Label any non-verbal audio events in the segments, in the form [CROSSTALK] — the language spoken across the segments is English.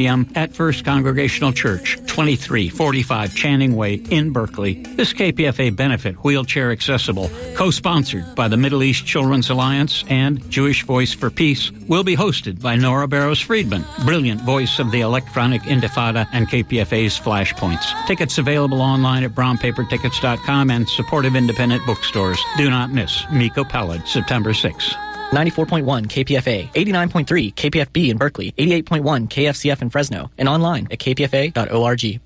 at First Congregational Church, 2345 Channing Way in Berkeley. This KPFA benefit, wheelchair accessible, co-sponsored by the Middle East Children's Alliance and Jewish Voice for Peace, will be hosted by Nora Barrows Friedman, brilliant voice of the electronic intifada and KPFA's flashpoints. Tickets available online at brownpapertickets.com and supportive independent bookstores. Do not miss Miko Peled, September 6th. 94.1 KPFA, 89.3 KPFB in Berkeley, 88.1 KFCF in Fresno, and online at kpfa.org.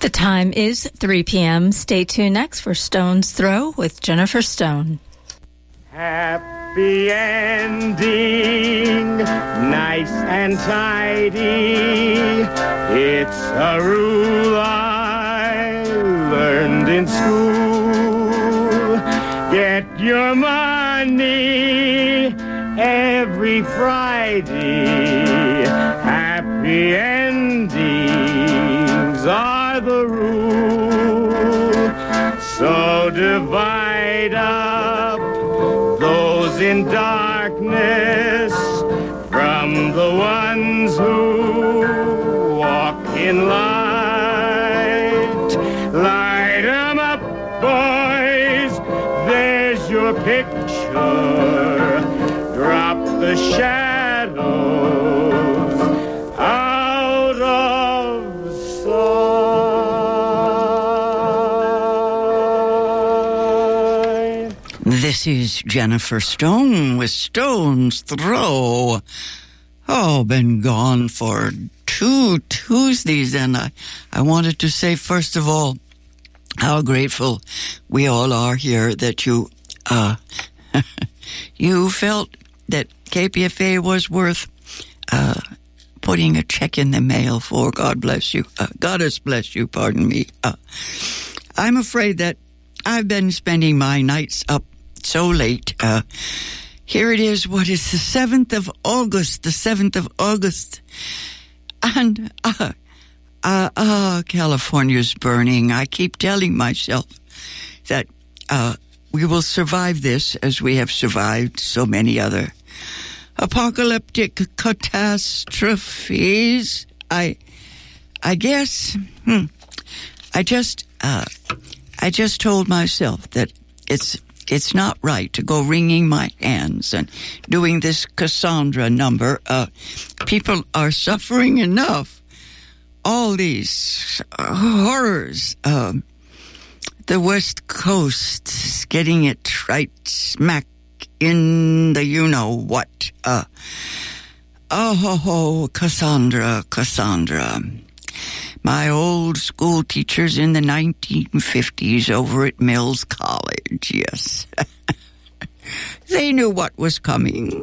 The time is 3 p.m. Stay tuned next for Stone's Throw with Jennifer Stone. Happy ending, nice and tidy. It's a rule I learned in school. Get your money every Friday. Happy endings are the rule. So divide up those in darkness from the ones who walk in light. Light 'em up, boys. There's your picture. Shadows out of sight. This is Jennifer Stone with Stone's Throw. Oh, been gone for two Tuesdays, and I, I wanted to say, first of all, how grateful we all are here that you, uh, [LAUGHS] you felt that KPFA was worth, uh, putting a check in the mail for. God bless you. Uh, God has blessed you, pardon me. Uh, I'm afraid that I've been spending my nights up so late. Uh, here it is, what is the 7th of August, the 7th of August. And, uh, uh, uh, California's burning. I keep telling myself that, uh, we will survive this as we have survived so many other apocalyptic catastrophes. I, I guess, hmm, I just, uh, I just told myself that it's it's not right to go wringing my hands and doing this Cassandra number. Uh, people are suffering enough. All these horrors. Um, the West Coast is getting it right smack in the you know what. Uh, oh, ho, ho, Cassandra, Cassandra my old school teachers in the 1950s over at Mills College, yes. [LAUGHS] they knew what was coming.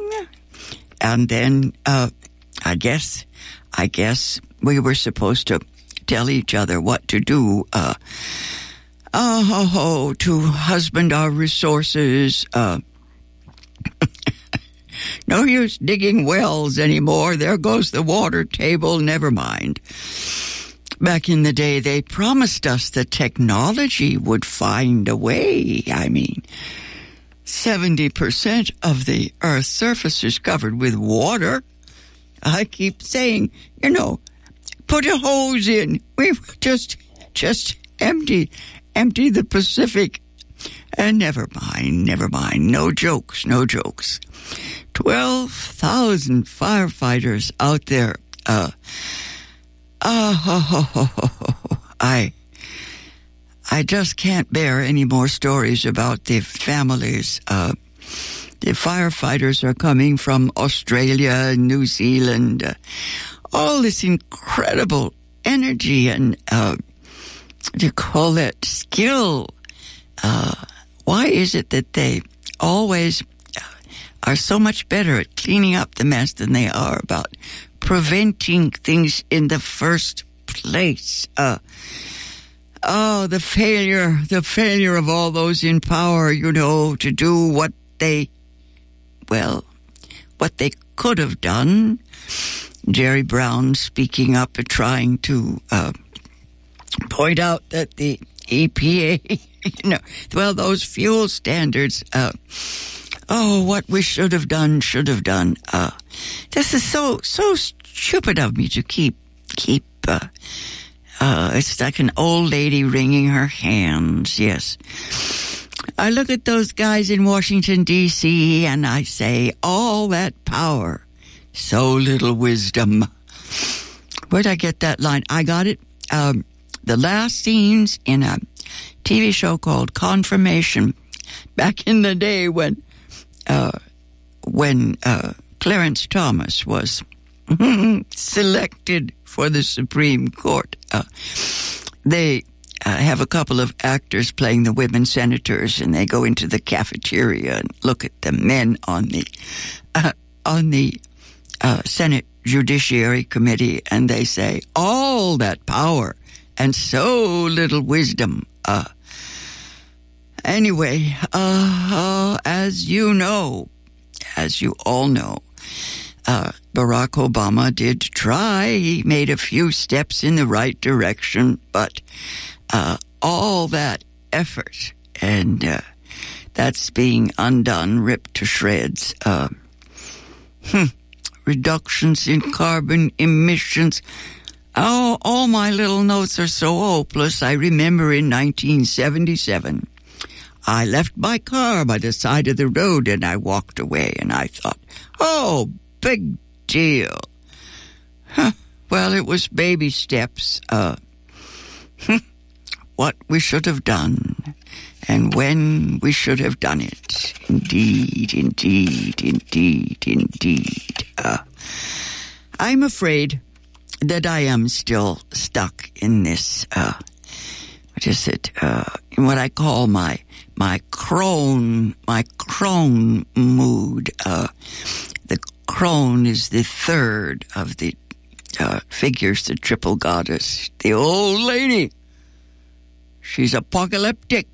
And then, uh, I guess, I guess we were supposed to tell each other what to do, uh, oh, ho, ho, to husband our resources, uh, no use digging wells anymore. There goes the water table. Never mind. Back in the day, they promised us that technology would find a way. I mean, 70% of the Earth's surface is covered with water. I keep saying, you know, put a hose in. We just, just empty, empty the Pacific. And never mind, never mind. No jokes, no jokes. 12,000 firefighters out there, uh, Oh, [LAUGHS] I, I just can't bear any more stories about the families. Uh, the firefighters are coming from Australia, New Zealand, uh, all this incredible energy and, uh, you call that skill. Uh, why is it that they always are so much better at cleaning up the mess than they are about preventing things in the first place. Uh, oh, the failure, the failure of all those in power, you know, to do what they, well, what they could have done. Jerry Brown speaking up and trying to uh, point out that the EPA, [LAUGHS] you know, well, those fuel standards, uh, oh, what we should have done, should have done. Uh, this is so, so stupid of me to keep keep. Uh, uh, it's like an old lady wringing her hands. Yes. I look at those guys in Washington, D.C., and I say, all that power, so little wisdom. Where'd I get that line? I got it. Um, the last scenes in a TV show called Confirmation back in the day when, uh, when, uh, Clarence Thomas was [LAUGHS] selected for the Supreme Court. Uh, they uh, have a couple of actors playing the women senators, and they go into the cafeteria and look at the men on the uh, on the uh, Senate Judiciary Committee, and they say, "All that power and so little wisdom." Uh, anyway, uh, as you know, as you all know, uh, Barack Obama did try. He made a few steps in the right direction, but uh, all that effort and uh, that's being undone, ripped to shreds. Uh, hmm, reductions in carbon emissions. Oh, all my little notes are so hopeless. I remember in 1977, I left my car by the side of the road and I walked away and I thought, oh, big deal. Huh. Well, it was baby steps. Uh, [LAUGHS] what we should have done and when we should have done it. Indeed, indeed, indeed, indeed. Uh, I'm afraid that I am still stuck in this, uh, what is it, uh, in what I call my, my crone, my crone mood. Uh, the crone is the third of the uh, figures, the triple goddess, the old lady She's apocalyptic.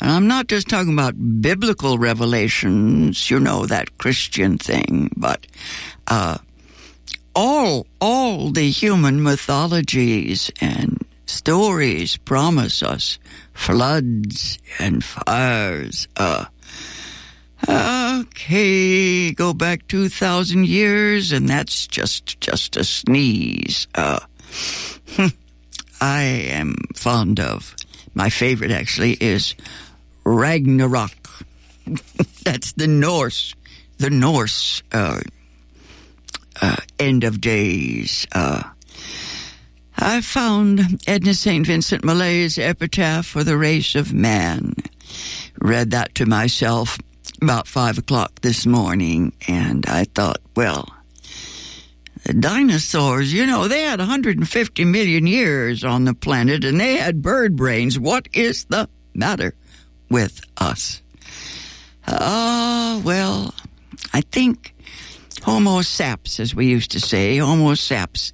And I'm not just talking about biblical revelations, you know, that Christian thing, but uh, all all the human mythologies and stories promise us floods and fires. Uh, okay, go back two thousand years, and that's just just a sneeze. Uh, [LAUGHS] I am fond of. My favorite actually is Ragnarok. [LAUGHS] That's the Norse, the Norse uh, uh, end of days. Uh, I found Edna St. Vincent Millay's epitaph for the race of man. Read that to myself about five o'clock this morning, and I thought, well, the dinosaurs, you know, they had 150 million years on the planet and they had bird brains. What is the matter with us? Uh, well, I think Homo saps, as we used to say, Homo saps,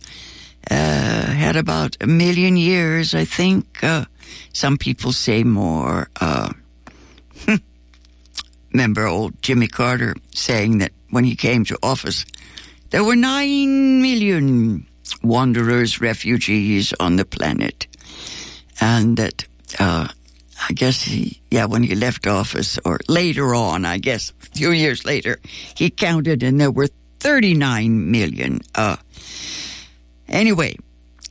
uh, had about a million years, I think. Uh, some people say more. Uh, [LAUGHS] remember old Jimmy Carter saying that when he came to office, there were nine million wanderers, refugees on the planet. And that, uh, I guess he, yeah, when he left office or later on, I guess a few years later, he counted and there were 39 million. Uh, anyway,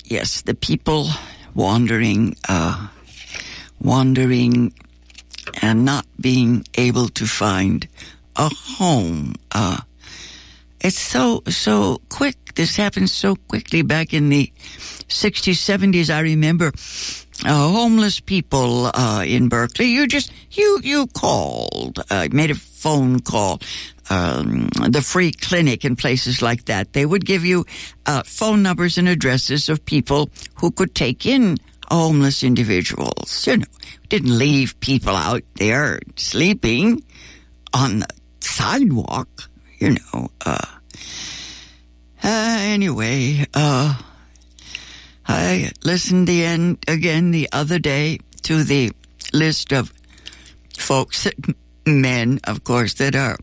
yes, the people wandering, uh, wandering and not being able to find a home, uh, it's so, so quick. This happened so quickly back in the 60s, 70s. I remember uh, homeless people uh, in Berkeley. You just, you, you called, uh, made a phone call. Um, the free clinic and places like that. They would give you uh, phone numbers and addresses of people who could take in homeless individuals. You know, didn't leave people out there sleeping on the sidewalk you know, uh, uh anyway, uh, I listened the end again the other day to the list of folks, [LAUGHS] men, of course, that are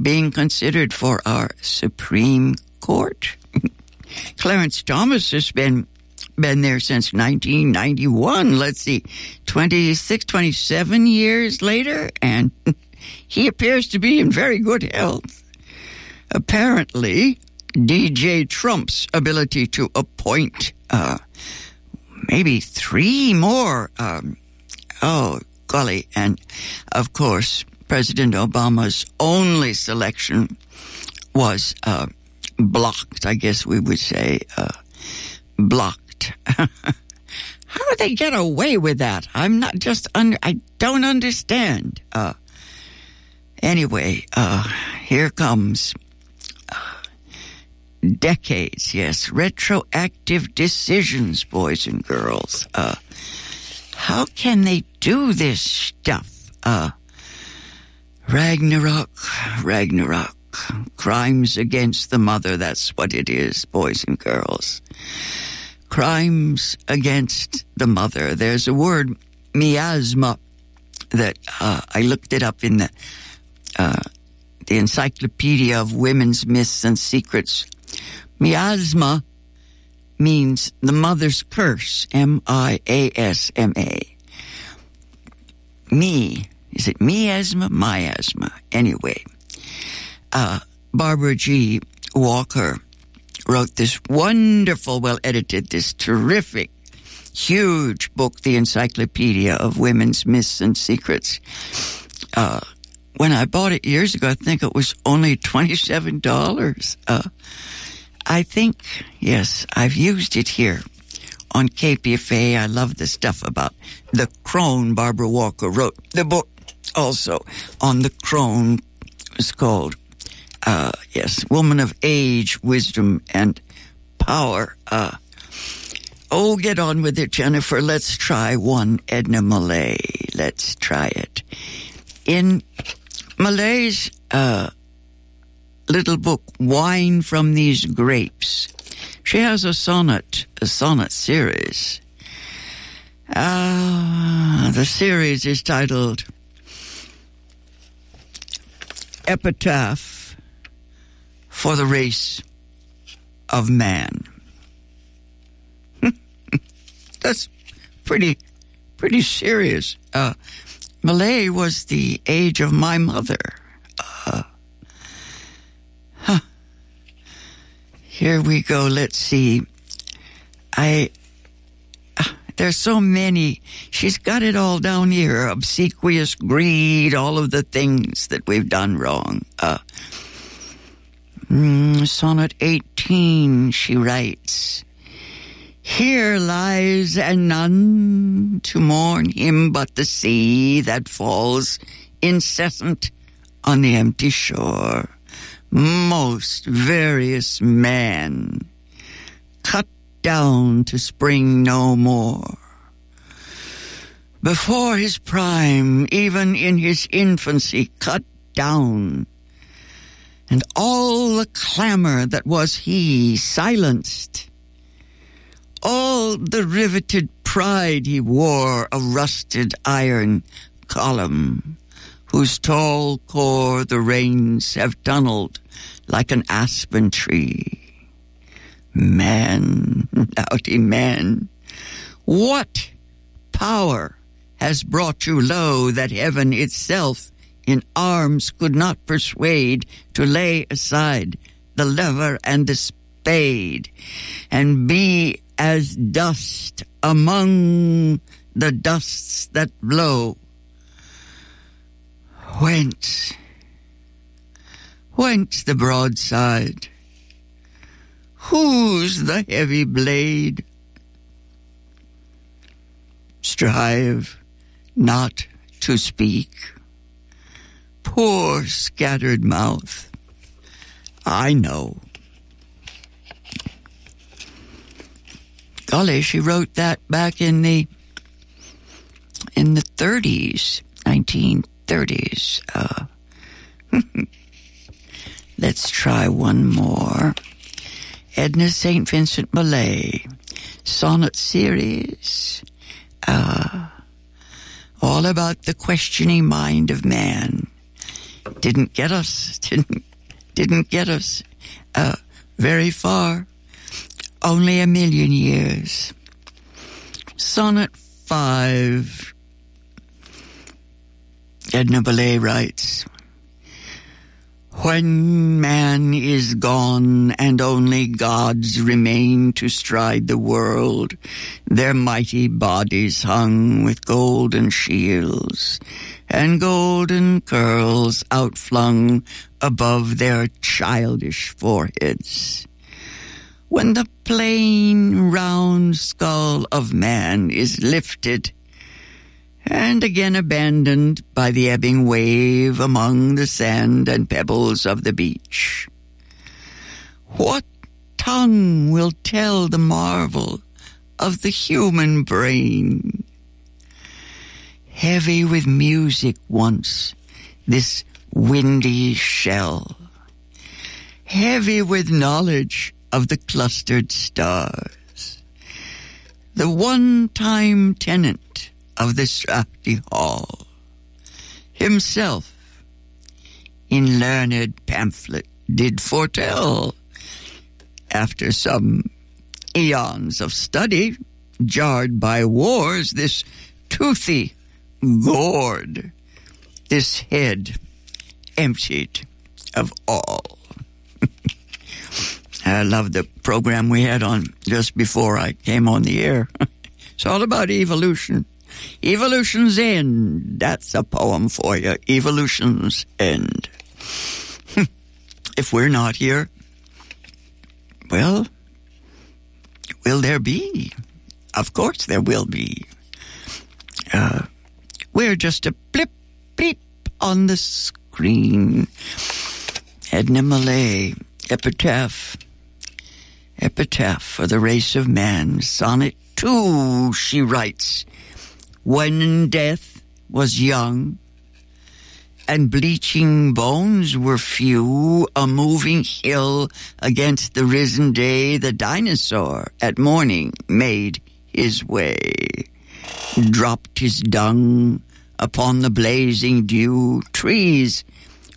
being considered for our Supreme Court. [LAUGHS] Clarence Thomas has been been there since 1991. Let's see, 26, 27 years later, and [LAUGHS] he appears to be in very good health apparently, DJ Trump's ability to appoint uh, maybe three more. Um, oh, golly. And of course, President Obama's only selection was uh, blocked, I guess we would say. Uh, blocked. [LAUGHS] How do they get away with that? I'm not just under, I don't understand. Uh, anyway, uh, here comes decades, yes, retroactive decisions, boys and girls. Uh, how can they do this stuff? Uh, Ragnarok, Ragnarok, crimes against the mother, that's what it is, boys and girls crimes against the mother. There's a word, miasma, that uh, I looked it up in the uh, the Encyclopedia of Women's Myths and Secrets. Miasma means the mother's curse. M I A S M A. Me. Is it miasma? Miasma. Anyway, uh, Barbara G. Walker wrote this wonderful, well edited, this terrific, huge book, The Encyclopedia of Women's Myths and Secrets. Uh, when I bought it years ago, I think it was only $27. Uh, I think, yes, I've used it here on KPFA. I love the stuff about the crone. Barbara Walker wrote the book also on the crone. It was called uh, yes, woman of age, wisdom, and power. Uh, oh, get on with it, Jennifer. Let's try one Edna Millay. Let's try it. In Millay's uh, little book, Wine from These Grapes, she has a sonnet, a sonnet series. Uh, the series is titled Epitaph for the race of man. [LAUGHS] That's pretty, pretty serious. Uh, Millay was the age of my mother. Here we go. Let's see. I, uh, there's so many. She's got it all down here. Obsequious greed, all of the things that we've done wrong. Uh, Mm, sonnet 18, she writes, Here lies and none to mourn him but the sea that falls incessant on the empty shore. Most various man, cut down to spring no more. Before his prime, even in his infancy, cut down and all the clamor that was he silenced. All the riveted pride he wore, a rusted iron column, whose tall core the rains have tunneled like an aspen tree. Man, [LAUGHS] doughty man, what power has brought you low that heaven itself in arms could not persuade to lay aside the lever and the spade and be as dust among the dusts that blow. Whence? Whence the broadside? Whose the heavy blade? Strive not to speak poor scattered mouth. I know. Golly, she wrote that back in the in the 30s, 1930s. Uh, [LAUGHS] let's try one more. Edna St. Vincent Millay, sonnet series. Uh, all about the questioning mind of man didn't get us, [LAUGHS] didn't, didn't get us uh, very far. Only a million years. Sonnet 5. Edna Millay writes, When man is gone and only gods remain to stride the world, their mighty bodies hung with golden shields and golden curls outflung above their childish foreheads. When the plain round skull of man is lifted and again abandoned by the ebbing wave among the sand and pebbles of the beach. What tongue will tell the marvel of the human brain? Heavy with music once, this windy shell. Heavy with knowledge of the clustered stars. The one-time tenant of the draughty hall. Himself, in learned pamphlet, did foretell, after some eons of study, jarred by wars, this toothy gourd, this head emptied of all. [LAUGHS] I love the program we had on just before I came on the air. [LAUGHS] it's all about evolution. Evolution's End. That's a poem for you. Evolution's End. if we're not here, well, will there be? Of course there will be. Uh, we're just a blip, bleep on the screen. Edna Millay, Epitaph. Epitaph for the race of man. Sonnet 2, she writes when death was young and bleaching bones were few, a moving hill against the risen day, the dinosaur at morning made his way, dropped his dung upon the blazing dew, trees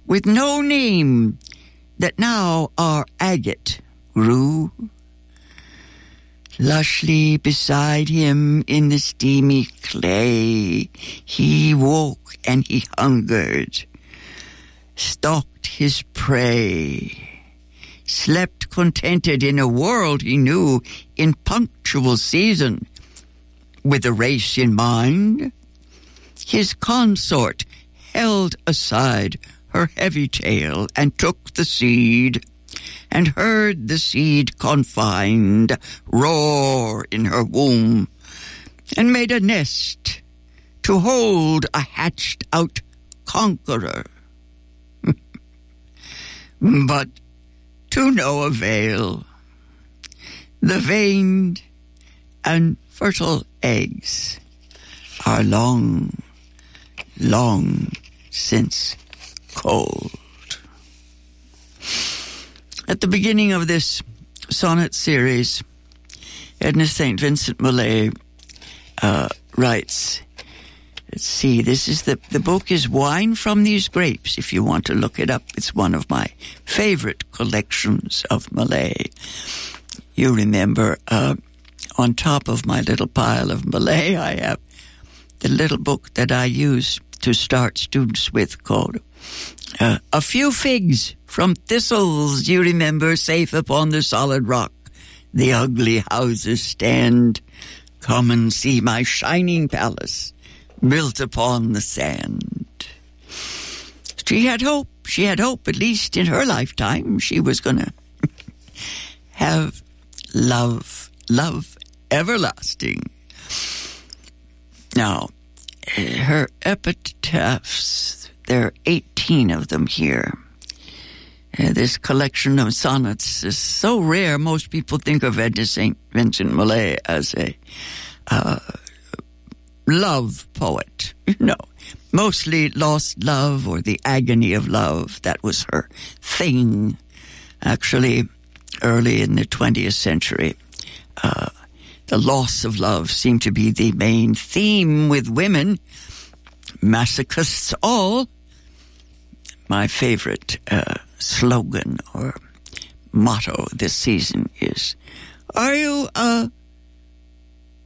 with no name that now are agate grew Lushly beside him in the steamy clay, he woke and he hungered, stalked his prey, slept contented in a world he knew in punctual season, with a race in mind. His consort held aside her heavy tail and took the seed and heard the seed confined roar in her womb, and made a nest to hold a hatched out conqueror. [LAUGHS] but to no avail. The veined and fertile eggs are long, long since cold. At the beginning of this sonnet series, Edna St. Vincent Millay uh, writes, Let's see, this is the, the book is Wine from These Grapes, if you want to look it up. It's one of my favorite collections of Millay. You remember, uh, on top of my little pile of Millay, I have the little book that I use to start students with called uh, A Few Figs from thistles, you remember, safe upon the solid rock, the ugly houses stand. Come and see my shining palace built upon the sand. She had hope. She had hope, at least in her lifetime, she was going [LAUGHS] to have love, love everlasting. Now, her epitaphs, there are 18 of them here. Uh, this collection of sonnets is so rare. Most people think of Edna St. Vincent Millay as a uh, love poet. [LAUGHS] No, mostly lost love or the agony of love. That was her thing. Actually, early in the 20th century, uh, the loss of love seemed to be the main theme with women. Masochists all. My favorite uh, slogan or motto this season is Are you a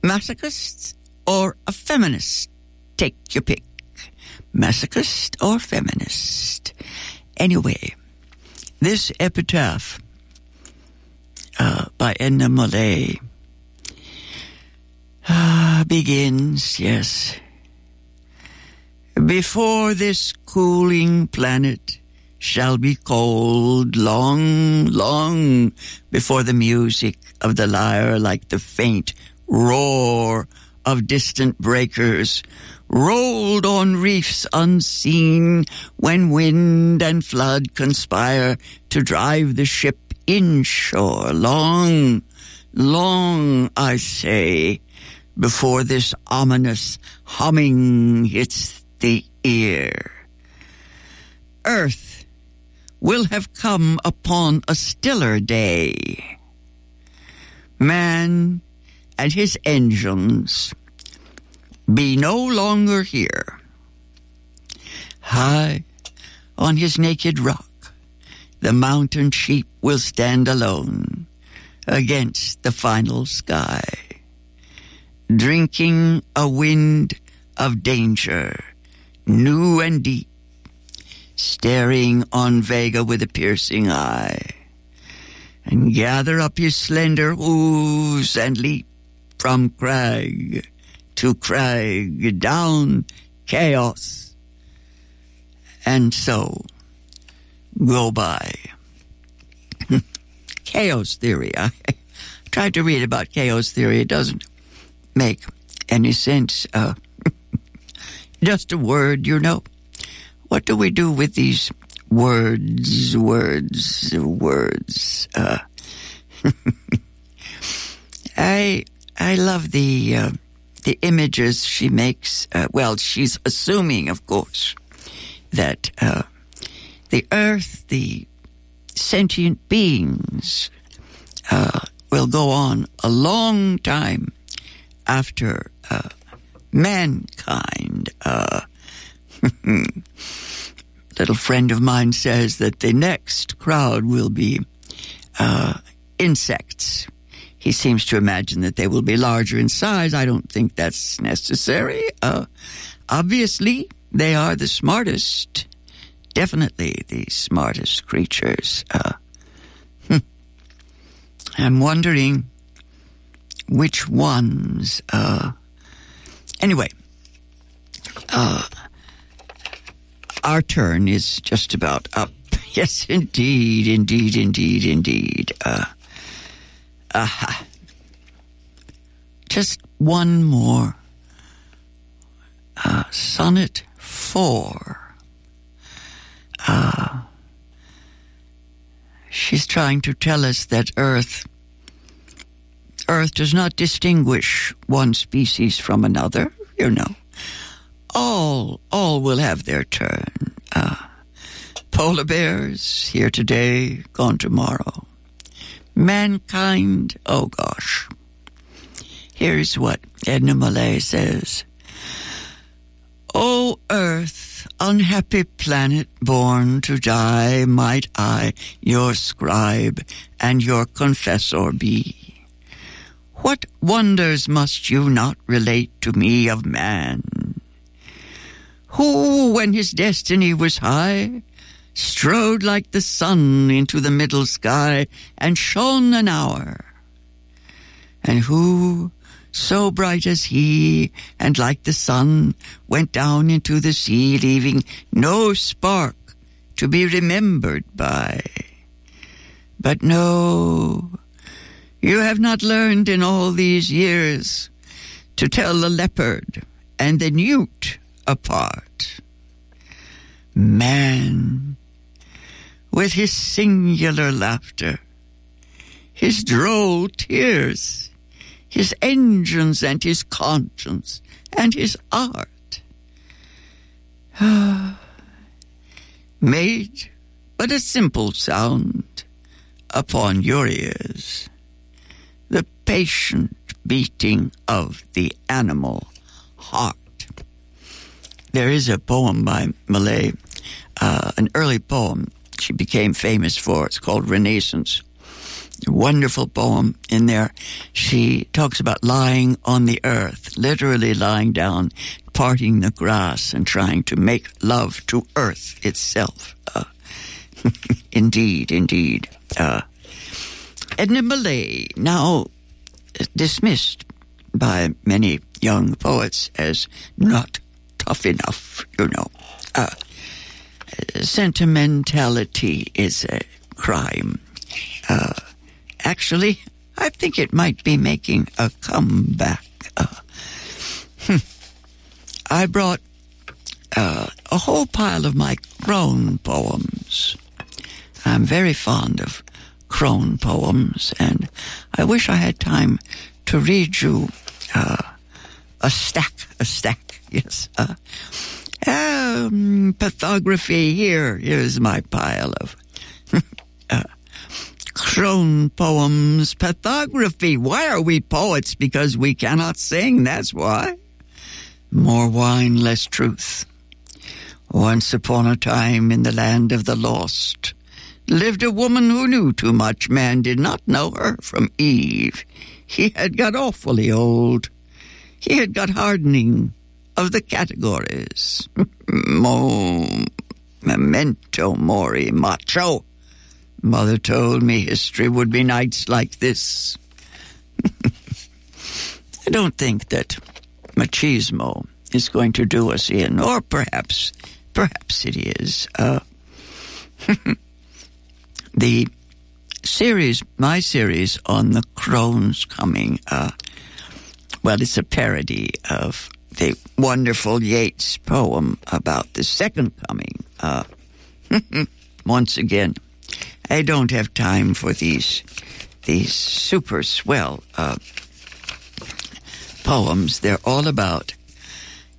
masochist or a feminist? Take your pick. Masochist or feminist? Anyway, this epitaph uh, by Edna Millay uh, begins, yes. Before this cooling planet shall be cold, long, long before the music of the lyre, like the faint roar of distant breakers, rolled on reefs unseen when wind and flood conspire to drive the ship inshore. Long, long, I say, before this ominous humming hits the ear. Earth will have come upon a stiller day. Man and his engines be no longer here. High on his naked rock, the mountain sheep will stand alone against the final sky, drinking a wind of danger, new and deep, staring on Vega with a piercing eye, and gather up your slender hooves and leap from crag to crag, down chaos, and so go by. [LAUGHS] chaos theory. I tried to read about chaos theory. It doesn't make any sense. Uh, just a word, you know. What do we do with these words, words, words? Uh, [LAUGHS] I I love the uh, the images she makes. Uh, well, she's assuming, of course, that uh, the earth, the sentient beings, uh, will go on a long time after uh, mankind. Uh, [LAUGHS] little friend of mine says that the next crowd will be uh, insects. He seems to imagine that they will be larger in size. I don't think that's necessary. Uh, obviously, they are the smartest, definitely the smartest creatures. Uh, hmm. I'm wondering which ones. Uh, anyway, uh, our turn is just about up. [LAUGHS] Yes, indeed, indeed, indeed, indeed. Uh, aha. Just one more. Uh, sonnet four. Uh, she's trying to tell us that Earth, Earth does not distinguish one species from another, you know. All, all will have their turn. Uh, polar bears, here today, gone tomorrow. Mankind, oh gosh. Here's what Edna Millay says. O earth, unhappy planet born to die, might I your scribe and your confessor be? What wonders must you not relate to me of man? Who, when his destiny was high, strode like the sun into the middle sky and shone an hour. And who, so bright as he, and like the sun, went down into the sea, leaving no spark to be remembered by. But no, you have not learned in all these years to tell the leopard and the newt apart. Man, with his singular laughter, his droll tears, his engines and his conscience and his art. [SIGHS] Made but a simple sound upon your ears, the patient beating of the animal heart. There is a poem by Millay, uh, an early poem she became famous for. It's called Renaissance. A wonderful poem in there. She talks about lying on the earth, literally lying down, parting the grass and trying to make love to earth itself. Uh, [LAUGHS] indeed, indeed. Uh, Edna Millay, now dismissed by many young poets as not tough enough, you know. Uh, sentimentality is a crime. Uh, actually, I think it might be making a comeback. Uh, hmm. I brought uh, a whole pile of my crone poems. I'm very fond of crone poems, and I wish I had time to read you uh, a stack, a stack, [LAUGHS] yes. Uh, um, pathography here. Here's my pile of [LAUGHS] uh, crone poems. Pathography. Why are we poets? Because we cannot sing. That's why. More wine, less truth. Once upon a time in the land of the lost lived a woman who knew too much. Man did not know her from Eve. He had got awfully old. He had got hardening of the categories. [LAUGHS] Mo, memento mori macho. Mother told me history would be nights like this. [LAUGHS] I don't think that machismo is going to do us in, or perhaps, perhaps it is. Uh, [LAUGHS] the series, my series on the crones coming, uh, well, it's a parody of the wonderful Yeats poem about the second coming. Uh, [LAUGHS] once again, I don't have time for these these super swell uh, poems. They're all about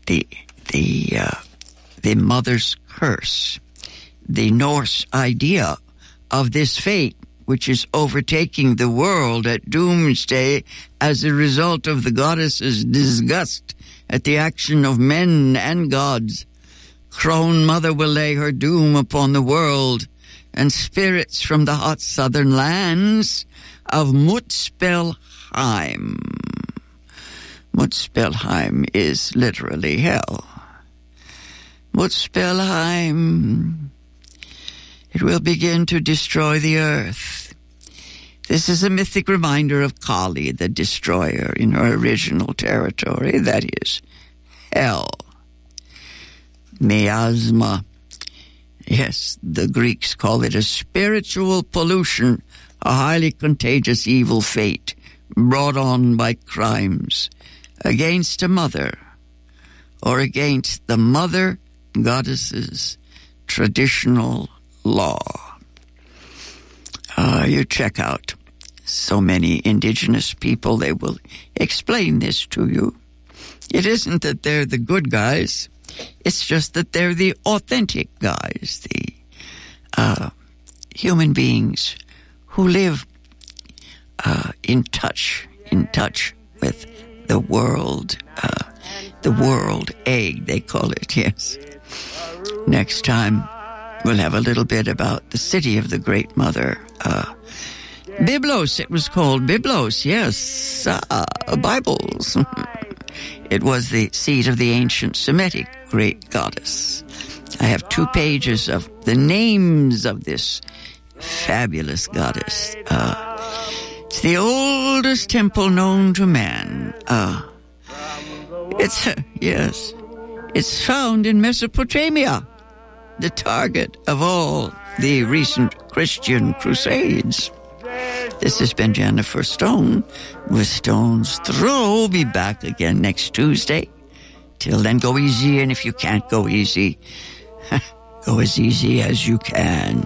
the the uh, the mother's curse, the Norse idea of this fate which is overtaking the world at doomsday as a result of the goddess's disgust at the action of men and gods. Crone Mother will lay her doom upon the world, and spirits from the hot southern lands of Muspelheim. Muspelheim is literally hell. Muspelheim. It will begin to destroy the earth. This is a mythic reminder of Kali, the destroyer, in her original territory, that is, hell. Miasma. Yes, the Greeks call it a spiritual pollution, a highly contagious evil fate brought on by crimes against a mother or against the mother goddess's traditional law. Uh, you check out so many indigenous people, they will explain this to you. It isn't that they're the good guys, it's just that they're the authentic guys, the uh, human beings who live uh, in touch, in touch with the world, uh, the world egg, they call it, [LAUGHS] yes. Next time, we'll have a little bit about the city of the Great Mother. Uh, Byblos, it was called Byblos, yes, uh, Bibles. [LAUGHS] it was the seat of the ancient Semitic great goddess. I have two pages of the names of this fabulous goddess. Uh, it's the oldest temple known to man. Uh, it's, [LAUGHS] yes, it's found in Mesopotamia the target of all the recent Christian crusades. This has been Jennifer Stone with Stone's Throw. Be back again next Tuesday. Till then, go easy, and if you can't go easy, [LAUGHS] go as easy as you can.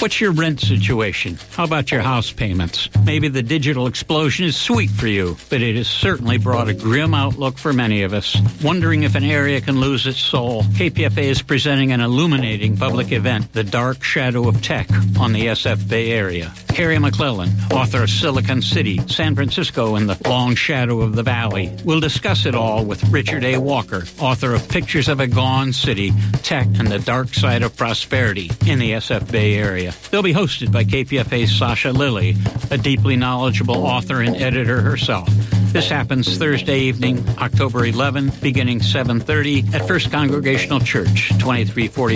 What's your rent situation? How about your house payments? Maybe the digital explosion is sweet for you, but it has certainly brought a grim outlook for many of us. Wondering if an area can lose its soul, KPFA is presenting an illuminating public event, The Dark Shadow of Tech, on the SF Bay Area. Cary McClelland, author of Silicon City, San Francisco, and the Long Shadow of the Valley, will discuss it all with Richard A. Walker, author of Pictures of a Gone City, Tech and the Dark Side of Prosperity in the SF Bay Area. Australia. They'll be hosted by KPFA's Sasha Lilley, a deeply knowledgeable author and editor herself. This happens Thursday evening, October 11, beginning 7:30 at First Congregational Church, 2340